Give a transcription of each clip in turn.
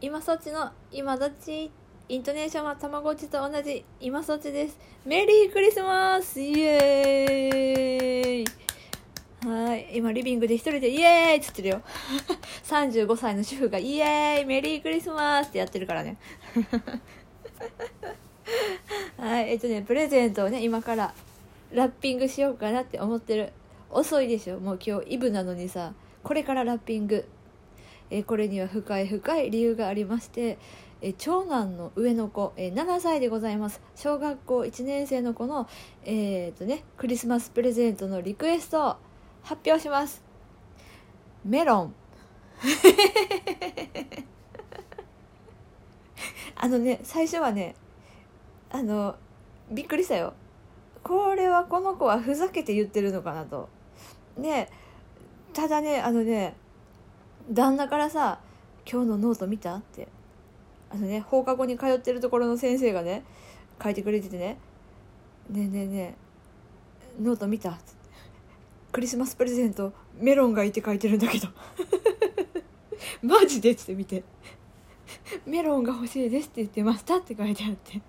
今そっちの今どっちイントネーションはたまごっちと同じ今そっちです。メリークリスマス！イエーイ！はい。今リビングで一人でイエーイ！っつってるよ。35歳の主婦がイエーイ！メリークリスマスってやってるからね。はい。えっとねプレゼントをね今からラッピングしようかなって思ってる。遅いでしょ。もう今日イブなのにさ。これからラッピング。えこれには深い深い理由がありましてえ長男の上の子、え7歳でございます。小学校1年生の子の、えーとね、クリスマスプレゼントのリクエストを発表します。メロン。あのね最初はねあのびっくりしたよ。これはこの子はふざけて言ってるのかなと。ねただねあのね旦那からさ「今日のノート見た?」ってあのね放課後に通ってるところの先生がね書いてくれててね「ねえねえねえノート見た?」ってクリスマスプレゼントメロンがいて書いてるんだけど マジで?」って見て「メロンが欲しいです」って言ってましたって書いてあってい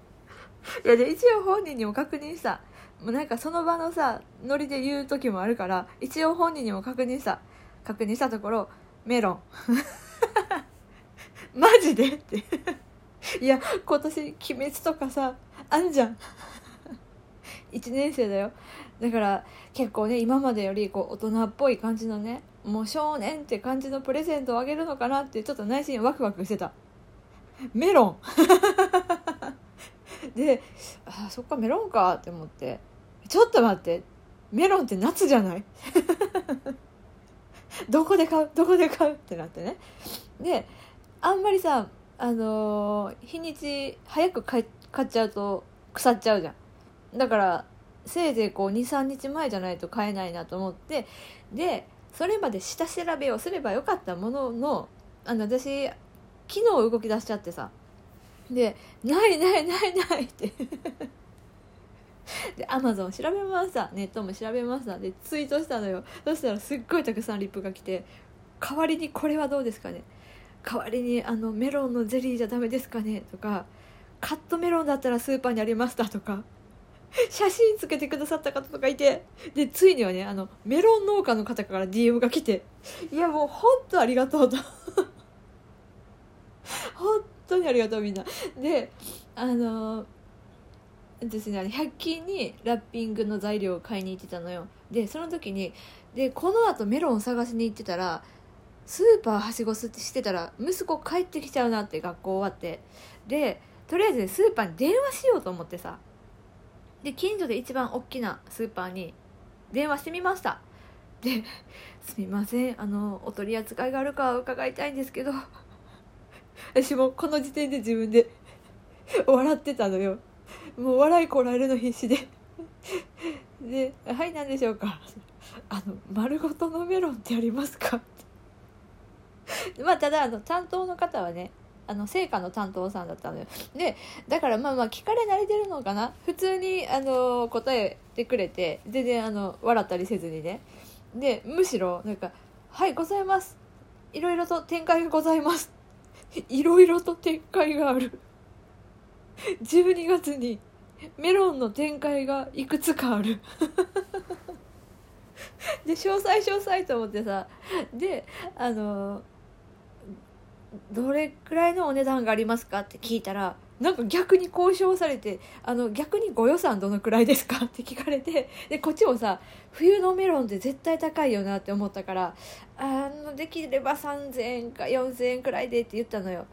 やで一応本人にも確認したもうなんかその場のさノリで言う時もあるから一応本人にも確認した確認したところメロン。マジで？って。いや今年鬼滅とかさあんじゃん。1年生だよ。だから結構ね今までよりこう大人っぽい感じのねもう少年って感じのプレゼントをあげるのかなってちょっと内心ワクワクしてた。メロン。であそっかメロンかって思って。ちょっと待って。メロンって夏じゃない？どこで買うどこで買うってなってね。であんまりさあのー日にち早く買っちゃうと腐っちゃうじゃん。だからせいぜいこう23日前じゃないと買えないなと思って。でそれまで下調べをすればよかったもののあの私昨日動き出しちゃってさ。で「ないないないない」って。でアマゾン調べました。ネットも調べました。でツイートしたのよ。そしたらすっごいたくさんリップが来て代わりにこれはどうですかね。代わりにあのメロンのゼリーじゃダメですかね。とかカットメロンだったらスーパーにありましたとか写真つけてくださった方とかいて。でついにはねあのメロン農家の方から DM が来ていやもう本当ありがとうと。本当にありがとうみんな。であの私ね100均にラッピングの材料を買いに行ってたのよ。でその時にでこのあとメロンを探しに行ってたらスーパーはしごしてたら息子帰ってきちゃうなって学校終わって。でとりあえずスーパーに電話しようと思ってさ。で近所で一番大きなスーパーに電話してみました。で「すみませんあのお取り扱いがあるか伺いたいんですけど。私もこの時点で自分で笑ってたのよ。もう笑いこらえるの必死で。で「はい何でしょうか」あの「丸ごとのメロンってありますか? 」まあただあの担当の方はねあの成果の担当さんだったのよ。でだからまあまあ聞かれ慣れてるのかな？普通にあの答えてくれて全然あの笑ったりせずにね。でむしろなんか「はいございます。いろいろと展開がございます」いろいろと展開がある。12月にメロンの展開がいくつかある。で詳細詳細と思ってさであのどれくらいのお値段がありますかって聞いたらなんか逆に交渉されてあの逆にご予算どのくらいですかって聞かれてでこっちもさ冬のメロンって絶対高いよなって思ったからあのできれば3000円か4000円くらいでって言ったのよ。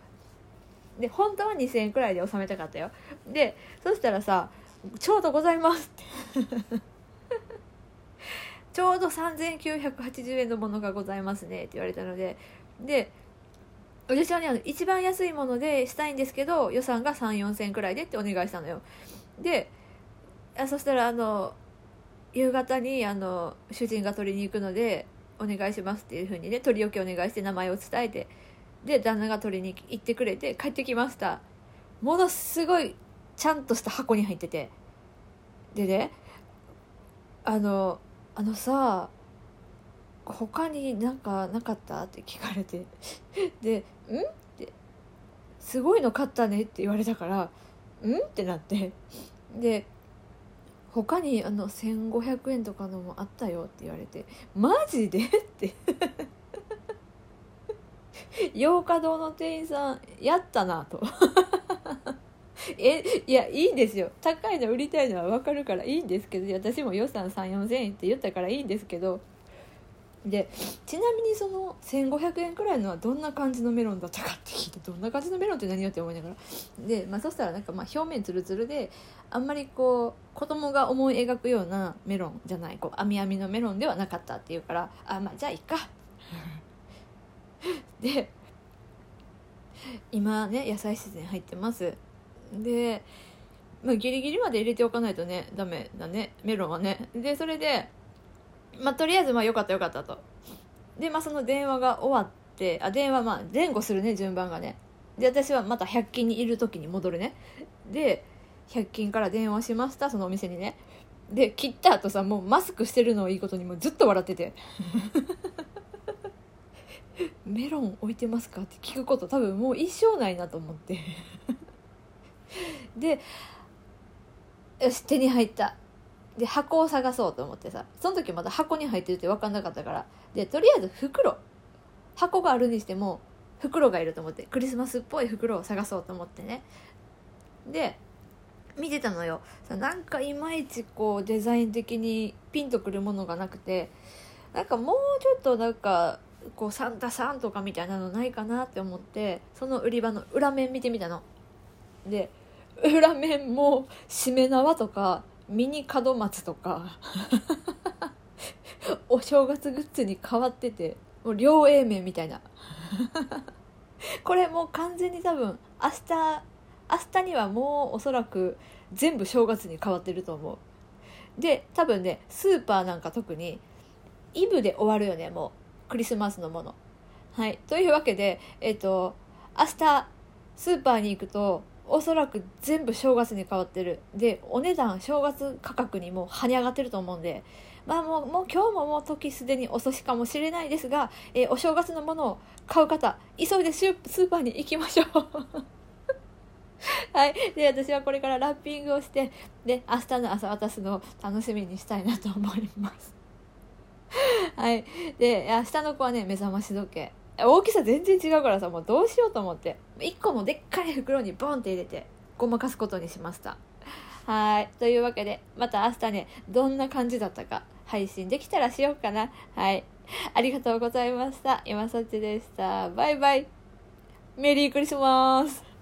で本当は2000円くらいで収めたかったよ。でそしたらさ「ちょうどございます」って。ちょうど3980円のものがございますねって言われたので。で私はねあの一番安いものでしたいんですけど予算が3 4千円くらいでってお願いしたのよ。であそしたらあの夕方にあの主人が取りに行くのでお願いしますっていうふうにね取り置きお願いして名前を伝えてで旦那が取りに行ってくれて帰ってきました。ものすごいちゃんとした箱に入ってて。でねあのあのさ他になんかなかった？って聞かれて。で「ん?」ってすごいの買ったね」って言われたから「ん?」ってなって。で他にあの1500円とかのもあったよって言われて「マジで?」って。洋華堂の店員さんやったなと。えいやいいんですよ。高いの売りたいのは分かるからいいんですけど私も予算3 4 0 0 0円って言ったからいいんですけど。でちなみにその1500円くらいのはどんな感じのメロンだったかって聞いてどんな感じのメロンって何よって思いながら。で、まあ、そしたらなんかまあ表面ツルツルであんまりこう子供が思い描くようなメロンじゃないこう網網のメロンではなかったっていうからあまあじゃあいいか。で今ね野菜室に入ってます。で、まあ、ギリギリまで入れておかないとねダメだねメロンはね。でそれでまあ、とりあえずまあよかったよかったと。でまあその電話が終わってあ電話まあ前後するね順番がね。で私はまた100均にいる時に戻るね。で100均から電話しましたそのお店にね。で切った後さもうマスクしてるのをいいことにもずっと笑ってて。メロン置いてますか？って聞くこと多分もう一生ないなと思って。でよし手に入った。で箱を探そうと思ってさ。その時まだ箱に入ってるって分かんなかったから。でとりあえず袋。箱があるにしても袋がいると思って。クリスマスっぽい袋を探そうと思ってね。で見てたのよ。なんかいまいちこうデザイン的にピンとくるものがなくて。なんかもうちょっとなんかこうサンタさんとかみたいなのないかなって思ってその売り場の裏面見てみたの。で裏面もしめ縄とかミニ門松とか お正月グッズに変わっててもう両 A 面みたいな。これもう完全に多分明日明日にはもうおそらく全部正月に変わってると思う。で多分ねスーパーなんか特にイブで終わるよねもう。クリスマスのもの。はい。というわけでえっ、ー、と明日スーパーに行くとおそらく全部正月に変わってる。でお値段正月価格にもう跳ね上がってると思うんで。まあもうもう今日ももう時すでに遅しかもしれないですが、えー、お正月のものを買う方急いでスーパーに行きましょう。はい。で、私はこれからラッピングをして、で、明日の朝渡すのを楽しみにしたいなと思います。はい。で、明日の子はね、目覚まし時計。大きさ全然違うからさもうどうしようと思って。1個もでっかい袋にボンって入れてごまかすことにしました。はい。というわけでまた明日ねどんな感じだったか配信できたらしようかな。はい。ありがとうございました。今そっちでした。バイバイ。メリークリスマス。